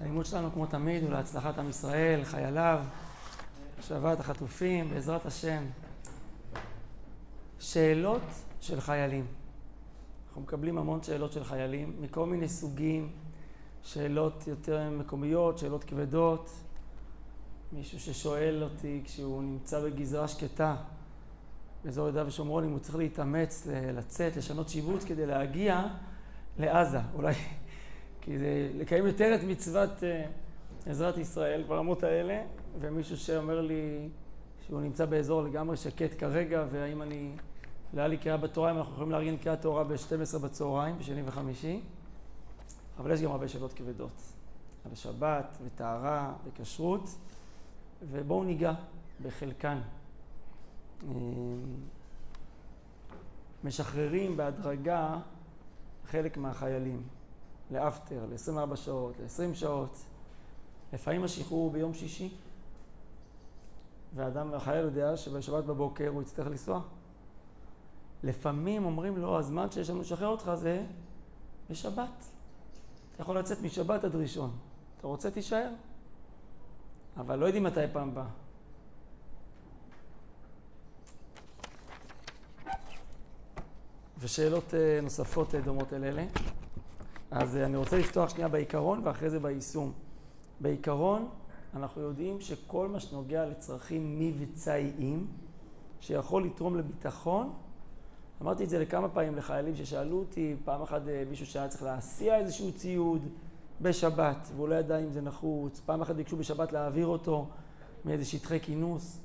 הלימוד שלנו, כמו תמיד, הוא להצלחת עם ישראל, חייליו, השבת החטופים, בעזרת השם. שאלות של חיילים. אנחנו מקבלים המון שאלות של חיילים, מכל מיני סוגים, שאלות יותר מקומיות, שאלות כבדות. מישהו ששואל אותי כשהוא נמצא בגזרה שקטה, באזור יהודה ושומרון, אם הוא צריך להתאמץ, לצאת, לשנות שיבוץ כדי להגיע לעזה. אולי כדי לקיים יותר את מצוות uh, עזרת ישראל ברמות האלה, ומישהו שאומר לי שהוא נמצא באזור לגמרי שקט כרגע, והאם אני, לא היה לי קריאה בתורה, אם אנחנו יכולים לארגן קריאת תורה ב-12 בצהריים, בשני וחמישי, אבל יש גם הרבה שאלות כבדות, על השבת, וטהרה, וכשרות, ובואו ניגע בחלקן. משחררים בהדרגה חלק מהחיילים. לאפטר, ל-24 שעות, ל-20 שעות. לפעמים השחרור הוא ביום שישי, ואדם, החייל יודע שבשבת בבוקר הוא יצטרך לנסוע. לפעמים אומרים לו, הזמן שיש לנו לשחרר אותך זה בשבת. אתה יכול לצאת משבת עד ראשון. אתה רוצה, תישאר. אבל לא יודעים מתי פעם באה. ושאלות אה, נוספות אה, דומות אל אלה. אז אה, אני רוצה לפתוח שנייה בעיקרון ואחרי זה ביישום. בעיקרון, אנחנו יודעים שכל מה שנוגע לצרכים מבצעיים, שיכול לתרום לביטחון, אמרתי את זה לכמה פעמים לחיילים ששאלו אותי, פעם אחת אה, מישהו שהיה צריך להסיע איזשהו ציוד בשבת, והוא לא ידע אם זה נחוץ, פעם אחת ביקשו בשבת להעביר אותו מאיזה שטחי כינוס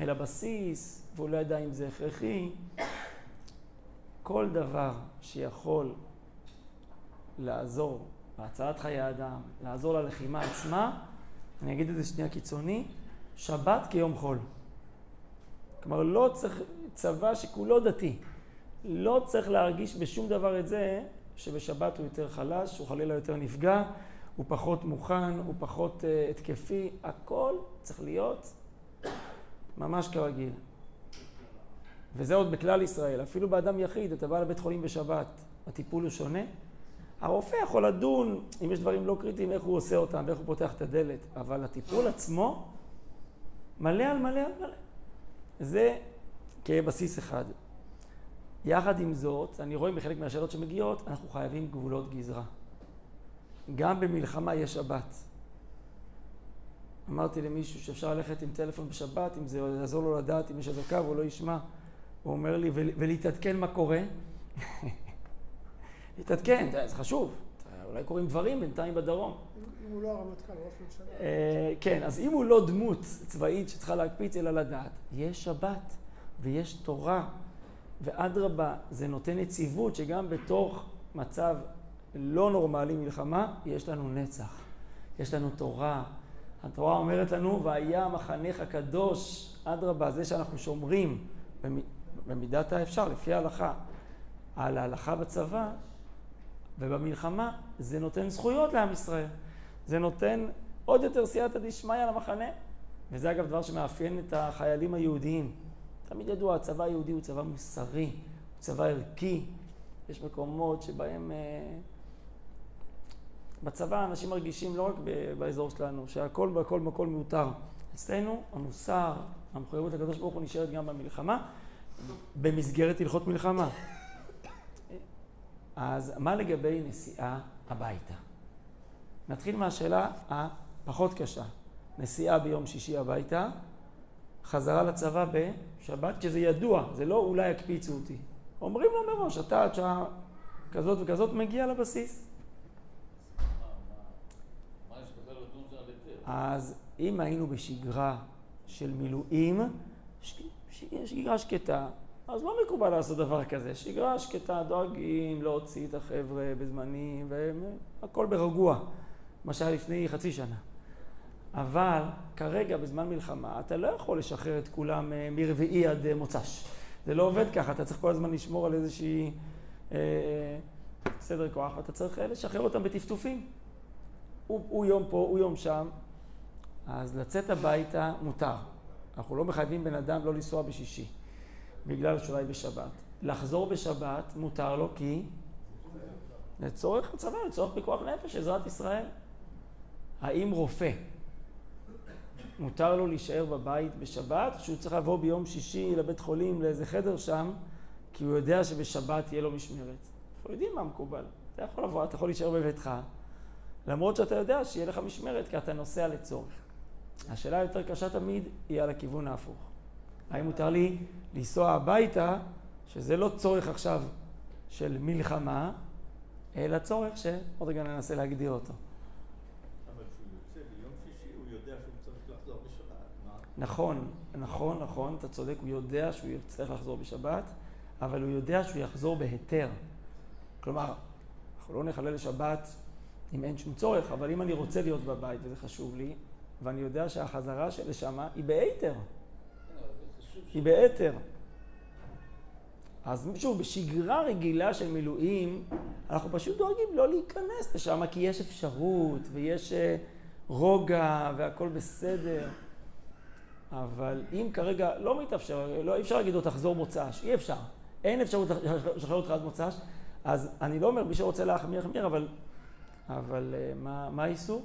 אל הבסיס, והוא לא ידע אם זה הכרחי. כל דבר שיכול לעזור בהצלת חיי אדם, לעזור ללחימה עצמה, אני אגיד את זה שנייה קיצוני, שבת כיום חול. כלומר, לא צריך, צבא שכולו דתי, לא צריך להרגיש בשום דבר את זה שבשבת הוא יותר חלש, הוא חלילה יותר נפגע, הוא פחות מוכן, הוא פחות uh, התקפי, הכל צריך להיות ממש כרגיל. וזה עוד בכלל ישראל, אפילו באדם יחיד, אתה בא לבית חולים בשבת, הטיפול הוא שונה, הרופא יכול לדון אם יש דברים לא קריטיים, איך הוא עושה אותם ואיך הוא פותח את הדלת, אבל הטיפול עצמו מלא על מלא על מלא. זה כבסיס אחד. יחד עם זאת, אני רואה בחלק מהשאלות שמגיעות, אנחנו חייבים גבולות גזרה. גם במלחמה יש שבת. אמרתי למישהו שאפשר ללכת עם טלפון בשבת, אם זה יעזור לו לדעת אם יש אזעקה והוא לא ישמע. הוא אומר לי, ולהתעדכן מה קורה. להתעדכן, זה חשוב. אולי קורים דברים בינתיים בדרום. אם הוא לא הרמטכ"ל, ראש ממשלה. אה, כן, אז אם הוא לא דמות צבאית שצריכה להקפיץ אלא לדעת, יש שבת ויש תורה, ואדרבה, זה נותן יציבות שגם בתוך מצב לא נורמלי, מלחמה, יש לנו נצח. יש לנו תורה. התורה אומרת לנו, והיה מחנך הקדוש, אדרבה, זה שאנחנו שומרים במידת האפשר, לפי ההלכה, על ההלכה בצבא, ובמלחמה זה נותן זכויות לעם ישראל. זה נותן עוד יותר סייעתא דשמיא למחנה. וזה אגב דבר שמאפיין את החיילים היהודיים. תמיד ידוע, הצבא היהודי הוא צבא מוסרי, הוא צבא ערכי. יש מקומות שבהם... אה, בצבא אנשים מרגישים לא רק באזור שלנו, שהכל בכל מקום מיותר. אצלנו המוסר, המחויבות לקדוש ברוך הוא נשארת גם במלחמה, במסגרת הלכות מלחמה. אז מה לגבי נסיעה הביתה? נתחיל מהשאלה הפחות קשה. נסיעה ביום שישי הביתה, חזרה לצבא בשבת, כשזה ידוע, זה לא אולי יקפיצו אותי. אומרים לו מראש, אתה עד שעה כזאת וכזאת מגיע לבסיס. אז אם היינו בשגרה של מילואים, שגרה שקטה, אז לא מקובל לעשות דבר כזה. שגרה שקטה, דואגים להוציא את החבר'ה בזמנים, והכל ברגוע, מה שהיה לפני חצי שנה. אבל כרגע, בזמן מלחמה, אתה לא יכול לשחרר את כולם אה, מרביעי עד אה, מוצ"ש. זה לא עובד ככה, אתה צריך כל הזמן לשמור על איזושהי אה, סדר כוח, ואתה צריך אה, לשחרר אותם בטפטופים. הוא, הוא יום פה, הוא יום שם, אז לצאת הביתה מותר. אנחנו לא מחייבים בן אדם לא לנסוע בשישי. בגלל שאולי בשבת. לחזור בשבת מותר לו כי לצורך הצבא, לצורך פיקוח נפש, עזרת ישראל. האם רופא, מותר לו להישאר בבית בשבת, שהוא צריך לבוא ביום שישי לבית חולים, לאיזה חדר שם, כי הוא יודע שבשבת תהיה לו משמרת. אנחנו יודעים מה מקובל. אתה יכול לבוא, אתה יכול להישאר בביתך, למרות שאתה יודע שיהיה לך משמרת, כי אתה נוסע לצורך. השאלה היותר קשה תמיד היא על הכיוון ההפוך. האם מותר לי לנסוע הביתה, שזה לא צורך עכשיו של מלחמה, אלא צורך שעוד רגע ננסה להגדיר אותו. נכון, נכון, נכון, אתה צודק, הוא יודע שהוא יצטרך לחזור בשבת, אבל הוא יודע שהוא יחזור בהיתר. כלומר, אנחנו לא נחלל לשבת אם אין שום צורך, אבל אם אני רוצה להיות בבית, וזה חשוב לי, ואני יודע שהחזרה שלי לשם היא בהיתר, היא בהיתר. אז שוב, בשגרה רגילה של מילואים, אנחנו פשוט דואגים לא להיכנס לשם, כי יש אפשרות, ויש אה, רוגע, והכל בסדר. אבל אם כרגע לא מתאפשר, לא, אי אפשר להגיד לו תחזור מוצ"ש, אי אפשר. אין אפשרות לשחרר אותך עד מוצ"ש, אז אני לא אומר, מי שרוצה להחמיר, יחמיר, אבל, אבל אה, מה, מה האיסור?